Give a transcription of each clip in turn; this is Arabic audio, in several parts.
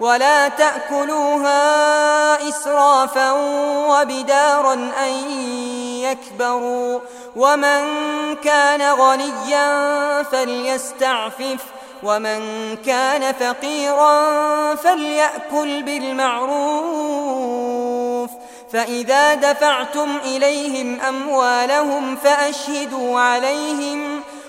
ولا تأكلوها إسرافا وبدارا أن يكبروا ومن كان غنيا فليستعفف ومن كان فقيرا فليأكل بالمعروف فإذا دفعتم إليهم أموالهم فأشهدوا عليهم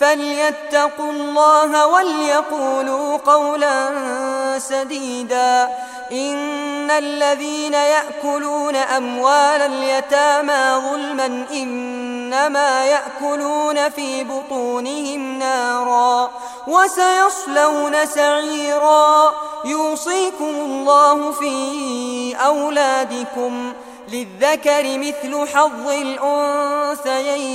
فليتقوا الله وليقولوا قولا سديدا إن الذين يأكلون أموال اليتامى ظلما إنما يأكلون في بطونهم نارا وسيصلون سعيرا يوصيكم الله في أولادكم للذكر مثل حظ الأنثيين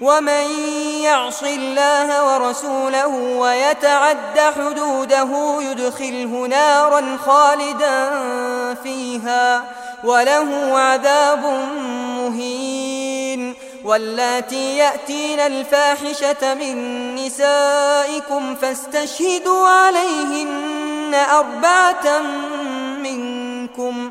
ومن يعص الله ورسوله ويتعد حدوده يدخله نارا خالدا فيها وله عذاب مهين واللاتي يأتين الفاحشة من نسائكم فاستشهدوا عليهن أربعة منكم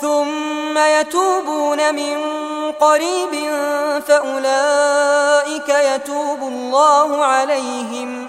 ثم يتوبون من قريب فأولئك يتوب الله عليهم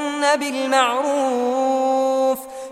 بالمعروف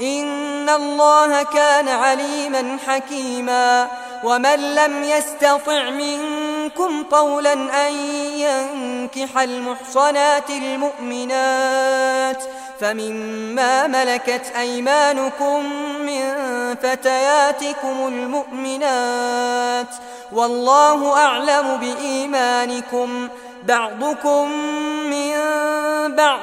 إن الله كان عليما حكيما ومن لم يستطع منكم قولا أن ينكح المحصنات المؤمنات فمما ملكت أيمانكم من فتياتكم المؤمنات والله أعلم بإيمانكم بعضكم من بعض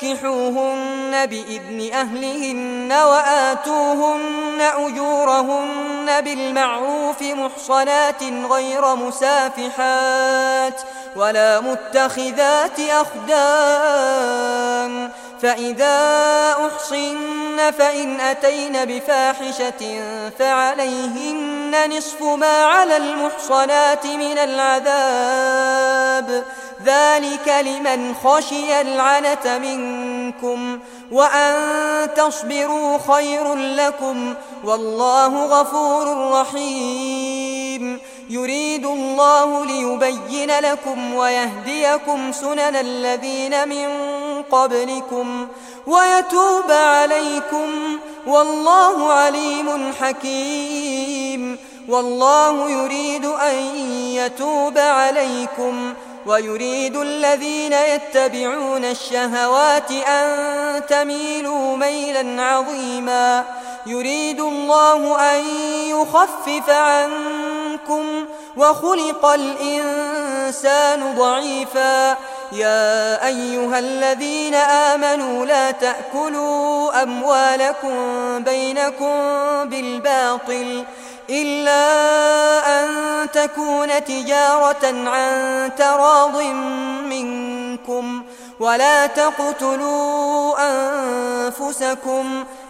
فانكحوهن بإذن أهلهن وآتوهن أجورهن بالمعروف محصنات غير مسافحات ولا متخذات أخدان فإذا أحصن فإن أتين بفاحشة فعليهن نصف ما على المحصنات من العذاب. ذلك لمن خشي العنة منكم وأن تصبروا خير لكم والله غفور رحيم. يريد الله ليبين لكم ويهديكم سنن الذين من قبلكم ويتوب عليكم والله عليم حكيم. والله يريد أن يتوب عليكم ويريد الذين يتبعون الشهوات أن تميلوا ميلا عظيما. يريد الله أن يخفف عنكم وخلق الإنسان ضعيفا. يا أيها الذين آمنوا لا تأكلوا أموالكم بينكم بالباطل. إلا أن تكون تجارة عن تراض منكم ولا تقتلوا أنفسكم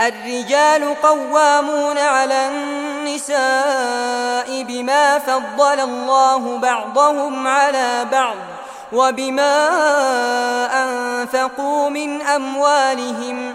الرجال قوامون على النساء بما فضل الله بعضهم على بعض وبما أنفقوا من أموالهم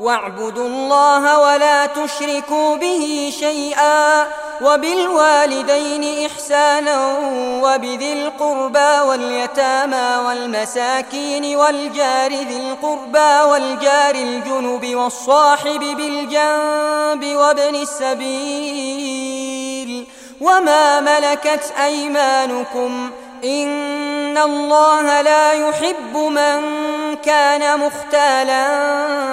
واعبدوا الله ولا تشركوا به شيئا وبالوالدين إحسانا وبذي القربى واليتامى والمساكين والجار ذي القربى والجار الجنب والصاحب بالجنب وابن السبيل وما ملكت أيمانكم إن الله لا يحب من كان مختالا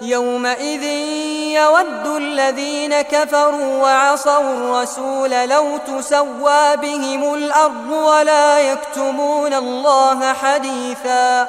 يومئذ يود الذين كفروا وعصوا الرسول لو تسوى بهم الأرض ولا يكتمون الله حديثا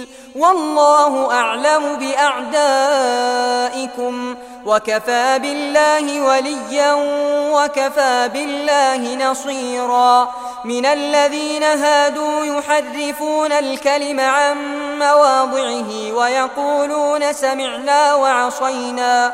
والله أعلم بأعدائكم وكفى بالله وليا وكفى بالله نصيرا من الذين هادوا يحرفون الكلم عن مواضعه ويقولون سمعنا وعصينا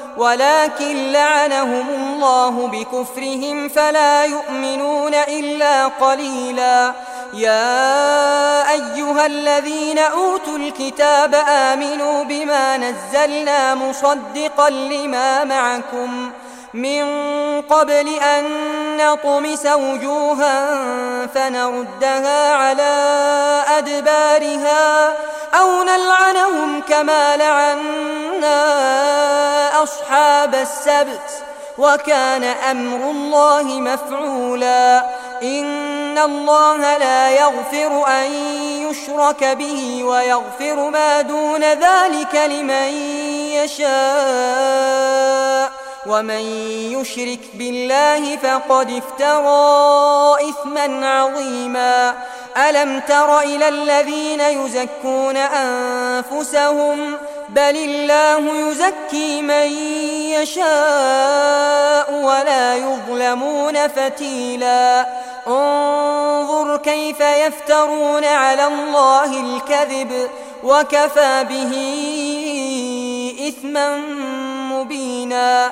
ولكن لعنهم الله بكفرهم فلا يؤمنون إلا قليلا. يا أيها الذين أوتوا الكتاب آمنوا بما نزلنا مصدقا لما معكم. من قبل أن نطمس وجوها فنردها على أدبارها أو نلعنهم كما لعنا أصحاب السبت وكان أمر الله مفعولا إن الله لا يغفر أن يشرك به ويغفر ما دون ذلك لمن يشاء. ومن يشرك بالله فقد افترى إثما عظيما. ألم تر إلى الذين يزكون أنفسهم؟ بل الله يزكي من يشاء ولا يظلمون فتيلا. انظر كيف يفترون على الله الكذب وكفى به إثما مبينا.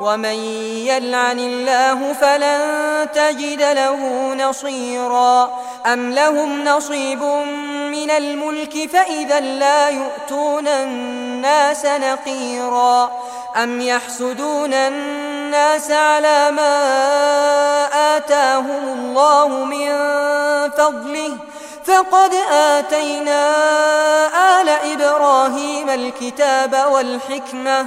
ومن يلعن الله فلن تجد له نصيرا. أم لهم نصيب من الملك فإذا لا يؤتون الناس نقيرا. أم يحسدون الناس على ما آتاهم الله من فضله. فقد آتينا آل إبراهيم الكتاب والحكمة.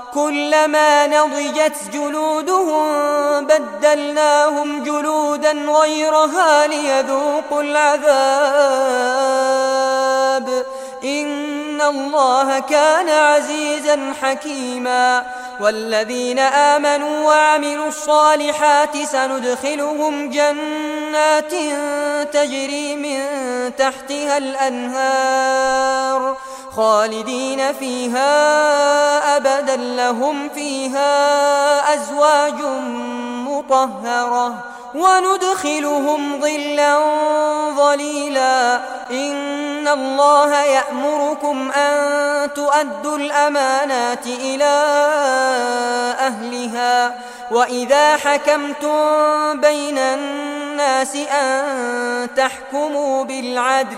كلما نضجت جلودهم بدلناهم جلودا غيرها ليذوقوا العذاب. إن الله كان عزيزا حكيما. والذين آمنوا وعملوا الصالحات سندخلهم جنات تجري من تحتها الأنهار. خالدين فيها أبدا لهم فيها أزواج مطهرة. وندخلهم ظلا ظليلا. إن الله يأمركم أن تؤدوا الأمانات إلى أهلها. وإذا حكمتم بين الناس أن تحكموا بالعدل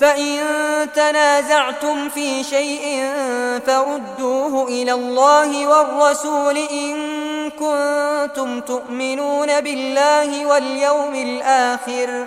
فإن تنازعتم في شيء فردوه إلى الله والرسول إن كنتم تؤمنون بالله واليوم الآخر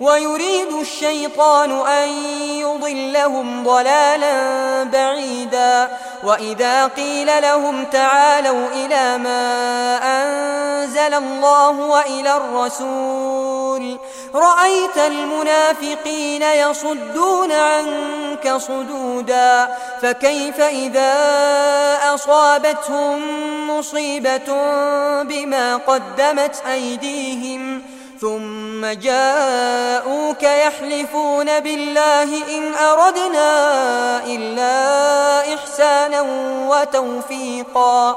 ويريد الشيطان أن يضلهم ضلالا بعيدا. وإذا قيل لهم تعالوا إلى ما أنزل الله وإلى الرسول رأيت المنافقين يصدون عنك صدودا. فكيف إذا أصابتهم مصيبة بما قدمت أيديهم؟ ثم جاءوك يحلفون بالله إن أردنا إلا إحسانا وتوفيقا.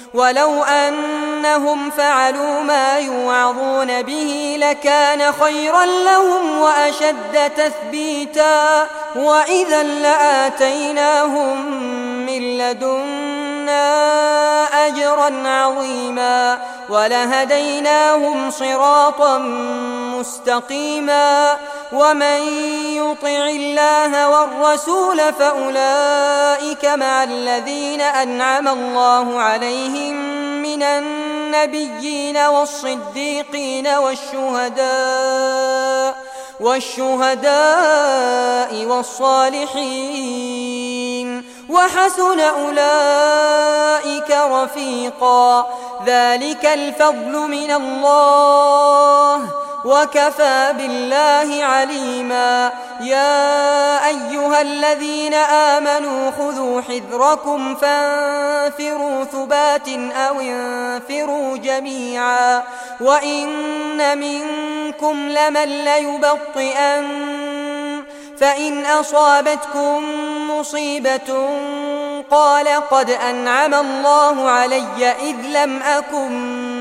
ولو أنهم فعلوا ما يوعظون به لكان خيرا لهم وأشد تثبيتا وإذا لآتيناهم من لدنا أجرا عظيما ولهديناهم صراطا مستقيما ومن يطع الله والرسول فأولئك مع الذين أنعم الله عليهم من النبيين والصديقين والشهداء والشهداء والصالحين وحسن أولئك رفيقا. ذلك الفضل من الله وكفى بالله عليما. يا أيها الذين آمنوا خذوا حذركم فانفروا ثبات أو انفروا جميعا. وإن منكم لمن ليبطئن فإن أصابتكم مصيبة قال قد أنعم الله علي إذ لم أكن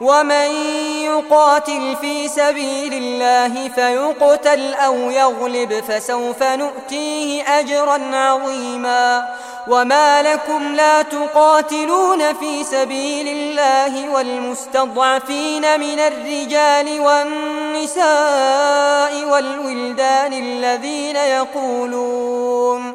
ومن يقاتل في سبيل الله فيقتل أو يغلب فسوف نؤتيه أجرا عظيما. وما لكم لا تقاتلون في سبيل الله والمستضعفين من الرجال والنساء والولدان الذين يقولون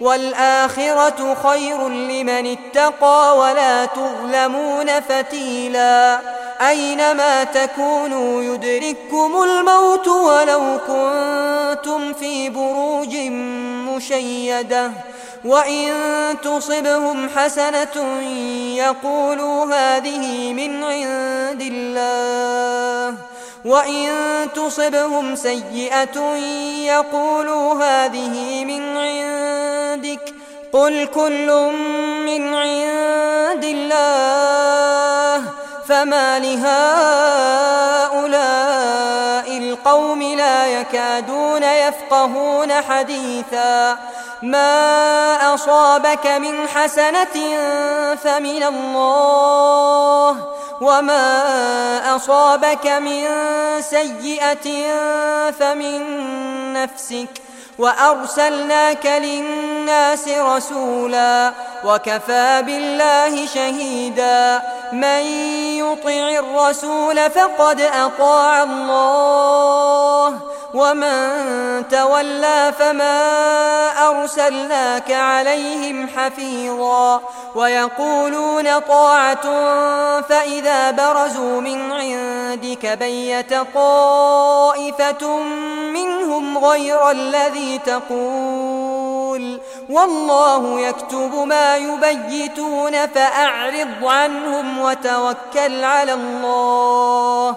والآخرة خير لمن اتقى ولا تظلمون فتيلا. أينما تكونوا يدرككم الموت ولو كنتم في بروج مشيدة. وإن تصبهم حسنة يقولوا هذه من عند الله. وإن تصبهم سيئة يقولوا هذه من عندك قل كل من عند الله فما لهؤلاء القوم لا يكادون يفقهون حديثا. ما أصابك من حسنة فمن الله وما أصابك من سيئة فمن نفسك. وأرسلناك للناس رسولا وكفى بالله شهيدا. من يطع الرسول فقد أطاع الله ومن تولى فما أرسلناك عليهم حفيظا. ويقولون طاعة فإذا برزوا من عندك بيت طائفة منهم غير الذي تقول. والله يكتب ما يبيتون فأعرض عنهم وتوكل على الله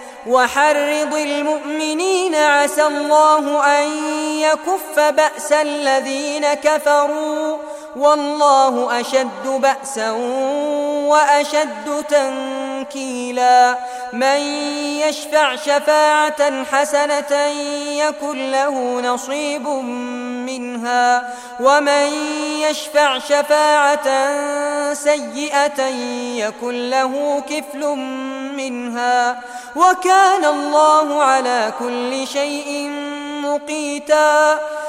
وحرض المؤمنين عسى الله أن يكف بأس الذين كفروا والله أشد بأسا وأشد تنكيلا. من يشفع شفاعة حسنة يكن له نصيب منها. ومن يشفع شفاعة سيئة يكن له كفل منها. وكان الله على كل شيء مقيتا.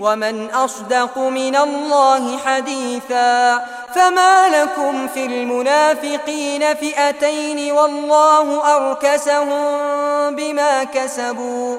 ومن أصدق من الله حديثا فما لكم في المنافقين فئتين والله أركسهم بما كسبوا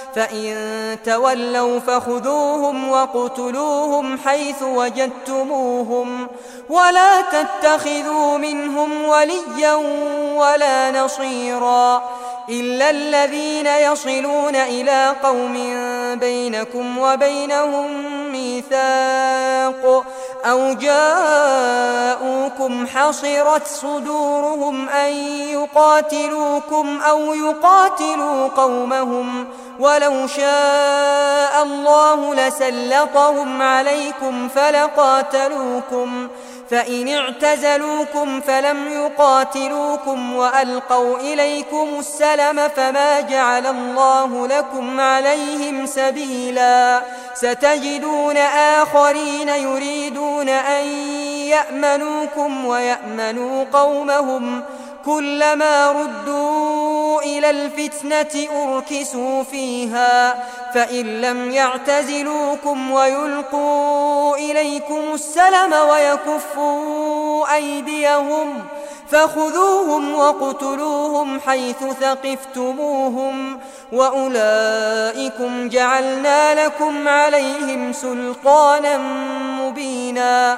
فإن تولوا فخذوهم وقتلوهم حيث وجدتموهم ولا تتخذوا منهم وليا ولا نصيرا إلا الذين يصلون إلى قوم بينكم وبينهم ميثاق أو جاءوكم حصرت صدورهم أن يقاتلوكم أو يقاتلوا قومهم ولو شاء الله لسلطهم عليكم فلقاتلوكم فإن اعتزلوكم فلم يقاتلوكم وألقوا إليكم السلم فما جعل الله لكم عليهم سبيلا. ستجدون آخرين يريدون أن يأمنوكم ويأمنوا قومهم كلما ردوا إلى الفتنة أركسوا فيها فإن لم يعتزلوكم ويلقوا إليكم السلم ويكفوا أيديهم فخذوهم وقتلوهم حيث ثقفتموهم وأولئكم جعلنا لكم عليهم سلطانا مبينا.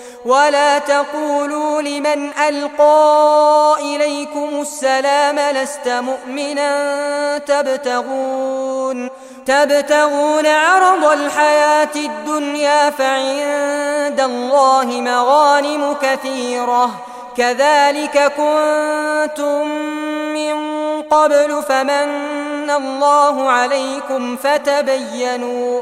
ولا تقولوا لمن ألقى إليكم السلام لست مؤمنا تبتغون تبتغون عرض الحياة الدنيا فعند الله مغانم كثيرة كذلك كنتم من قبل فمن الله عليكم فتبينوا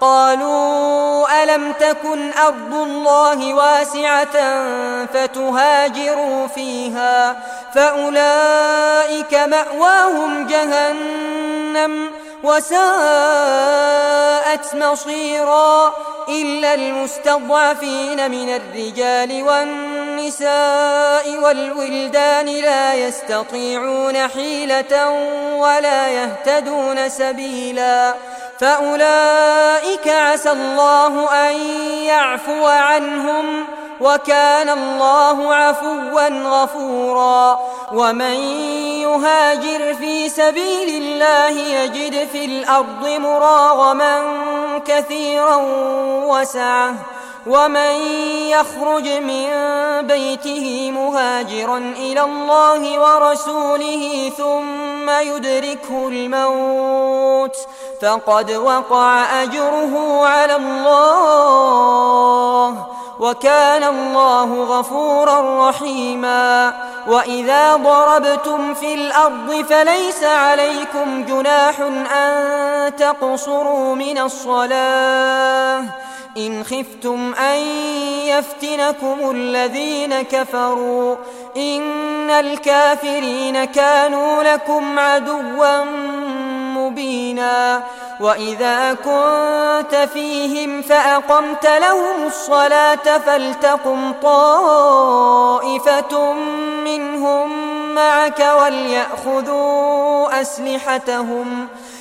قالوا ألم تكن أرض الله واسعة فتهاجروا فيها فأولئك مأواهم جهنم وساءت مصيرا إلا المستضعفين من الرجال والنساء والولدان لا يستطيعون حيلة ولا يهتدون سبيلا فأولئك عسى الله أن يعفو عنهم وكان الله عفوا غفورا. ومن يهاجر في سبيل الله يجد في الأرض مراغما كثيرا وسعة. ومن يخرج من بيته مهاجرا إلى الله ورسوله ثم يدركه الموت. فقد وقع أجره على الله وكان الله غفورا رحيما وإذا ضربتم في الأرض فليس عليكم جناح أن تقصروا من الصلاة إن خفتم أن يفتنكم الذين كفروا إن الكافرين كانوا لكم عدوا مبينا وإذا كنت فيهم فأقمت لهم الصلاة فلتقم طائفة منهم معك وليأخذوا أسلحتهم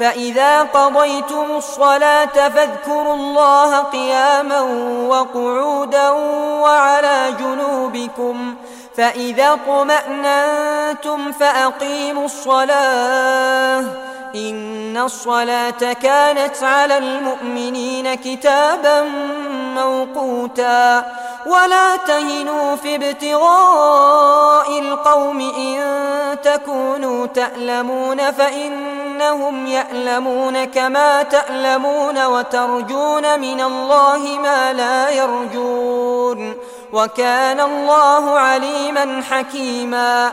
فإذا قضيتم الصلاة فاذكروا الله قياما وقعودا وعلى جنوبكم فإذا اطمأننتم فأقيموا الصلاة إن الصلاة كانت على المؤمنين كتابا موقوتا. ولا تهنوا في ابتغاء القوم إن تكونوا تألمون فإنهم يألمون كما تألمون وترجون من الله ما لا يرجون. وكان الله عليما حكيما.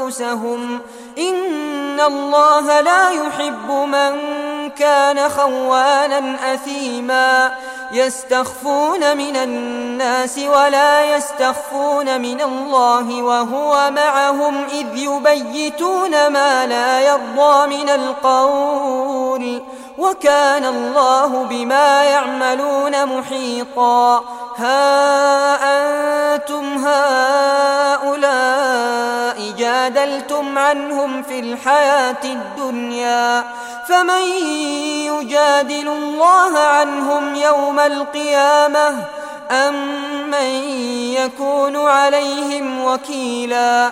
إن الله لا يحب من كان خوانا أثيما يستخفون من الناس ولا يستخفون من الله وهو معهم إذ يبيتون ما لا يرضى من القول وكان الله بما يعملون محيطا. ها أنتم هؤلاء جادلتم عنهم في الحياة الدنيا. فمن يجادل الله عنهم يوم القيامة أم من يكون عليهم وكيلا؟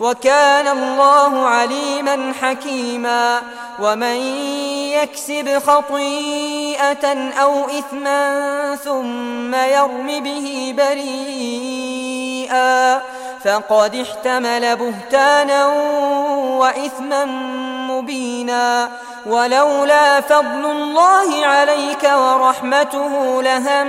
وكان الله عليما حكيما ومن يكسب خطيئة أو إثما ثم يرم به بريئا فقد احتمل بهتانا وإثما مبينا ولولا فضل الله عليك ورحمته لهم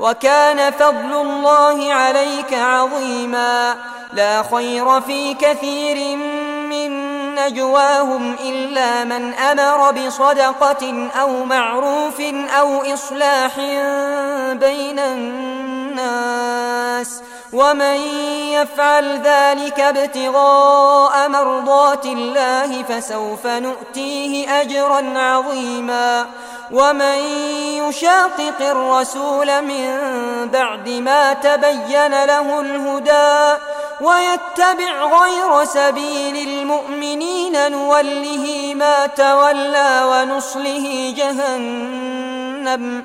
وكان فضل الله عليك عظيما. لا خير في كثير من نجواهم إلا من أمر بصدقة أو معروف أو إصلاح بين الناس. ومن يفعل ذلك ابتغاء مرضات الله فسوف نؤتيه أجرا عظيما. ومن يشاقق الرسول من بعد ما تبين له الهدى ويتبع غير سبيل المؤمنين نوله ما تولى ونصله جهنم.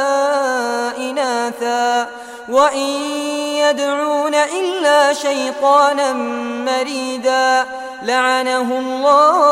وإن يدعون إلا شيطانا مريدا لعنه الله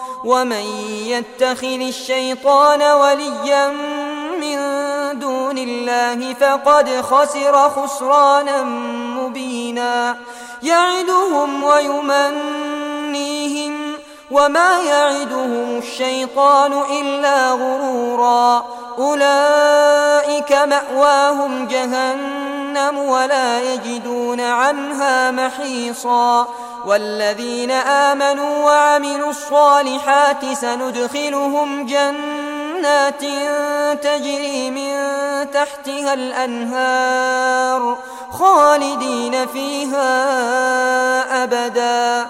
ومن يتخذ الشيطان وليا من دون الله فقد خسر خسرانا مبينا. يعدهم ويمنيهم وما يعدهم الشيطان إلا غرورا أولئك مأواهم جهنم ولا يجدون عنها محيصا والذين آمنوا وعملوا الصالحات سندخلهم جنات تجري من تحتها الأنهار خالدين فيها أبدا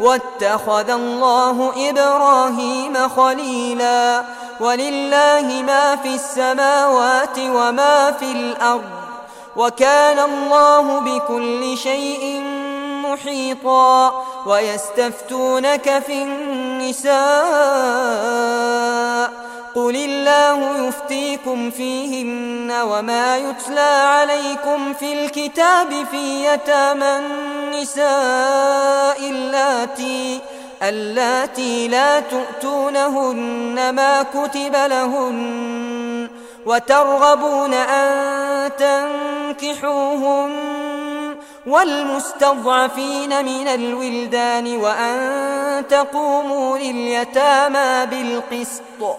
واتخذ الله إبراهيم خليلا. ولله ما في السماوات وما في الأرض. وكان الله بكل شيء محيطا. ويستفتونك في النساء. قل الله يفتيكم فيهن وما يتلى عليكم في الكتاب في يتامى النساء اللاتي اللاتي لا تؤتونهن ما كتب لهن وترغبون أن تنكحوهن والمستضعفين من الولدان وأن تقوموا لليتامى بالقسط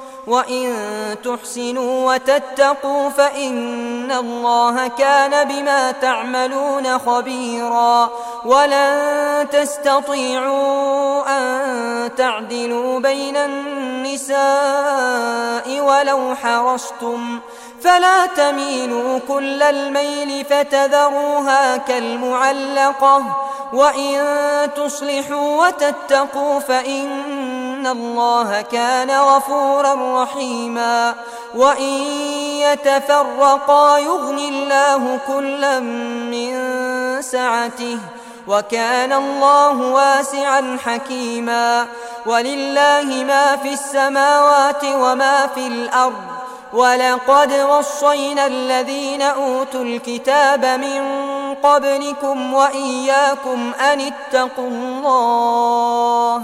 وإن تحسنوا وتتقوا فإن الله كان بما تعملون خبيرا ولن تستطيعوا أن تعدلوا بين النساء ولو حرصتم فلا تميلوا كل الميل فتذروها كالمعلقة وإن تصلحوا وتتقوا فإن الله كان غفورا رحيما وإن يتفرقا يغني الله كلا من سعته وكان الله واسعا حكيما ولله ما في السماوات وما في الأرض ولقد وصينا الذين أوتوا الكتاب من قبلكم وإياكم أن اتقوا الله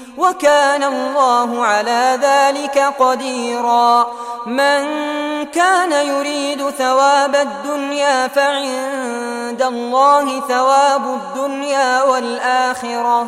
وكان الله على ذلك قديرا. من كان يريد ثواب الدنيا فعند الله ثواب الدنيا والآخرة.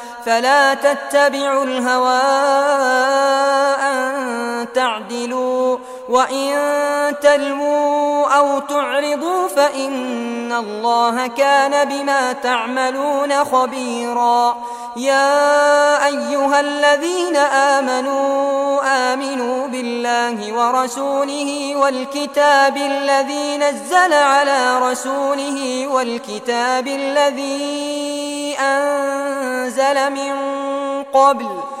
فلا تتبعوا الهوى أن تعدلوا. وإن تلووا أو تعرضوا فإن الله كان بما تعملون خبيرا يا أيها الذين آمنوا آمنوا بالله ورسوله والكتاب الذي نزل على رسوله والكتاب الذي أنزل من قبل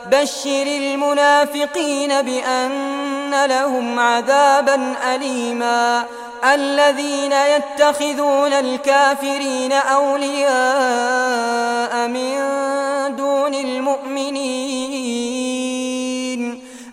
بشر المنافقين بأن لهم عذابا أليما. الذين يتخذون الكافرين أولياء من دون المؤمنين.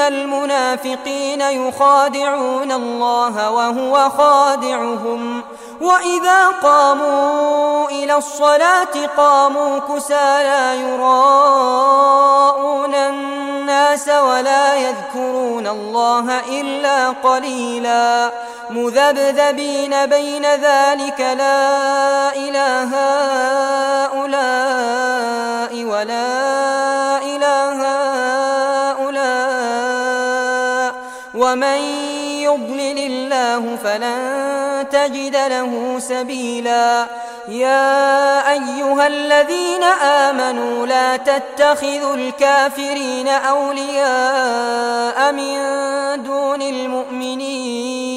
المنافقين يخادعون الله وهو خادعهم وإذا قاموا إلى الصلاة قاموا كسالى يراءون الناس ولا يذكرون الله إلا قليلا مذبذبين بين ذلك لا إله هؤلاء ولا إله هؤلاء ومن يضلل الله فلن تجد له سبيلا يا أيها الذين آمنوا لا تتخذوا الكافرين أولياء من دون المؤمنين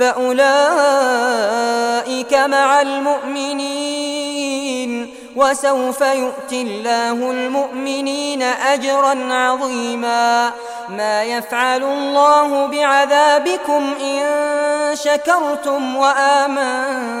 فأولئك مع المؤمنين وسوف يؤتي الله المؤمنين أجرا عظيما ما يفعل الله بعذابكم إن شكرتم وآمنتم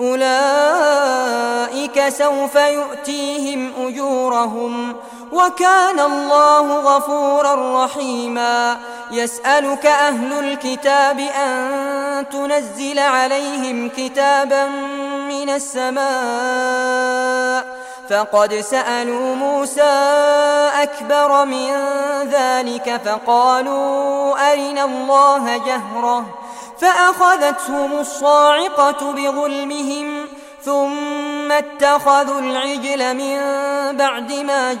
أولئك سوف يؤتيهم أجورهم وكان الله غفورا رحيما. يسألك أهل الكتاب أن تنزل عليهم كتابا من السماء. فقد سألوا موسى أكبر من ذلك فقالوا أرنا الله جهرة. فأخذتهم الصاعقة بظلمهم ثم اتخذوا العجل من بعد ما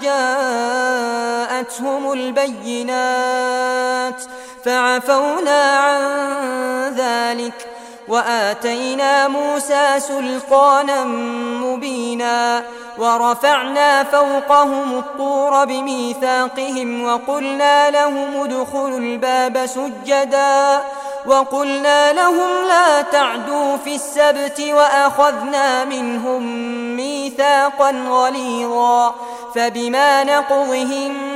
جاءتهم البينات فعفونا عن ذلك وآتينا موسى سلطانا مبينا ورفعنا فوقهم الطور بميثاقهم وقلنا لهم ادخلوا الباب سجدا وقلنا لهم لا تعدوا في السبت وأخذنا منهم ميثاقا غليظا فبما نقضهم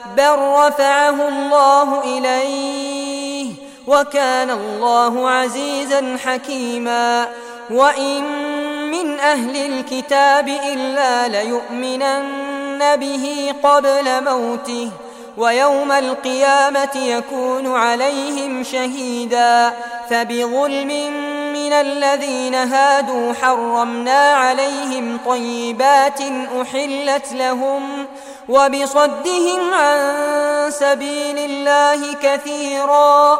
بل رفعه الله إليه وكان الله عزيزا حكيما وإن من أهل الكتاب إلا ليؤمنن به قبل موته ويوم القيامة يكون عليهم شهيدا فبظلم من الذين هادوا حرمنا عليهم طيبات أحلت لهم وبصدهم عن سبيل الله كثيرا.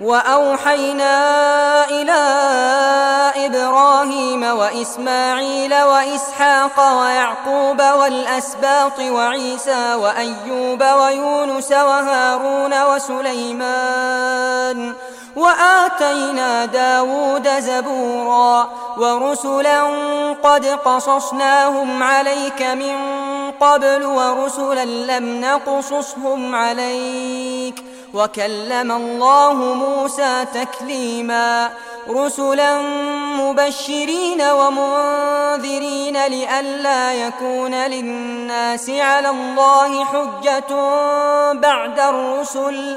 وأوحينا إلى إبراهيم وإسماعيل وإسحاق ويعقوب والأسباط وعيسى وأيوب ويونس وهارون وسليمان وآتينا داود زبورا ورسلا قد قصصناهم عليك من قبل ورسلا لم نقصصهم عليك وكلم الله موسى تكليما رسلا مبشرين ومنذرين لئلا يكون للناس على الله حجة بعد الرسل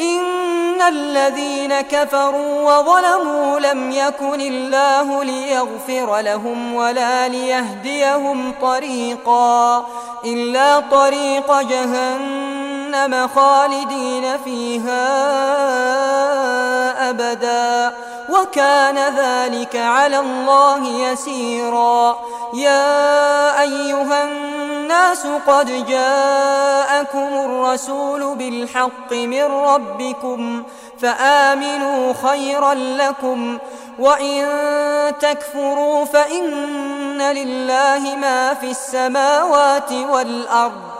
إن الذين كفروا وظلموا لم يكن الله ليغفر لهم ولا ليهديهم طريقا إلا طريق جهنم خالدين فيها أبدا وكان ذلك على الله يسيرا. يا أيها الناس قد جاءكم الرسول بالحق من ربكم فآمنوا خيرا لكم وإن تكفروا فإن لله ما في السماوات والأرض.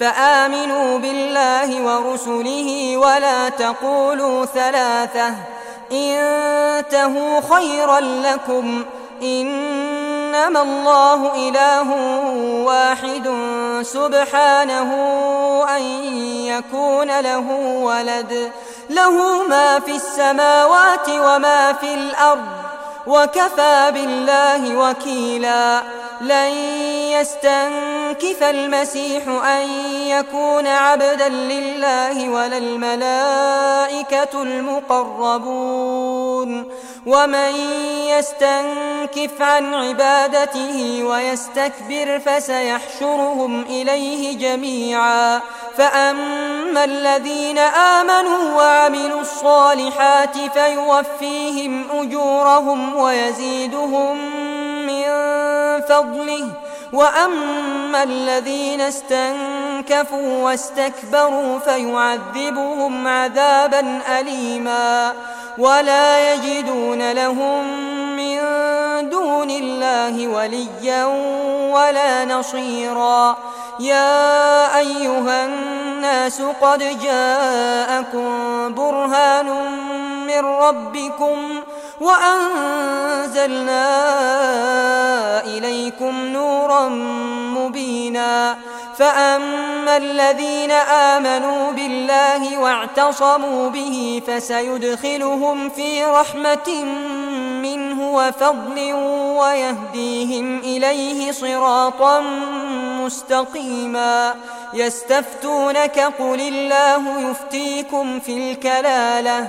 فآمنوا بالله ورسله ولا تقولوا ثلاثة. انتهوا خيرا لكم. إنما الله إله واحد سبحانه أن يكون له ولد. له ما في السماوات وما في الأرض. وكفى بالله وكيلا. لن يستنكف المسيح أن يكون عبدا لله ولا الملائكة المقربون. ومن يستنكف عن عبادته ويستكبر فسيحشرهم إليه جميعا فأما الذين آمنوا وعملوا الصالحات فيوفيهم أجورهم ويزيدهم من فضله وأما الذين استنكفوا واستكبروا فيعذبهم عذابا أليما ولا يجدون لهم من دون الله وليا ولا نصيرا. يا أيها الناس قد جاءكم برهان من ربكم وأنزلنا إليكم نورا مبينا. فأما الذين آمنوا بالله واعتصموا به فسيدخلهم في رحمة منه وفضل ويهديهم إليه صراطا مستقيما. يستفتونك قل الله يفتيكم في الكلالة.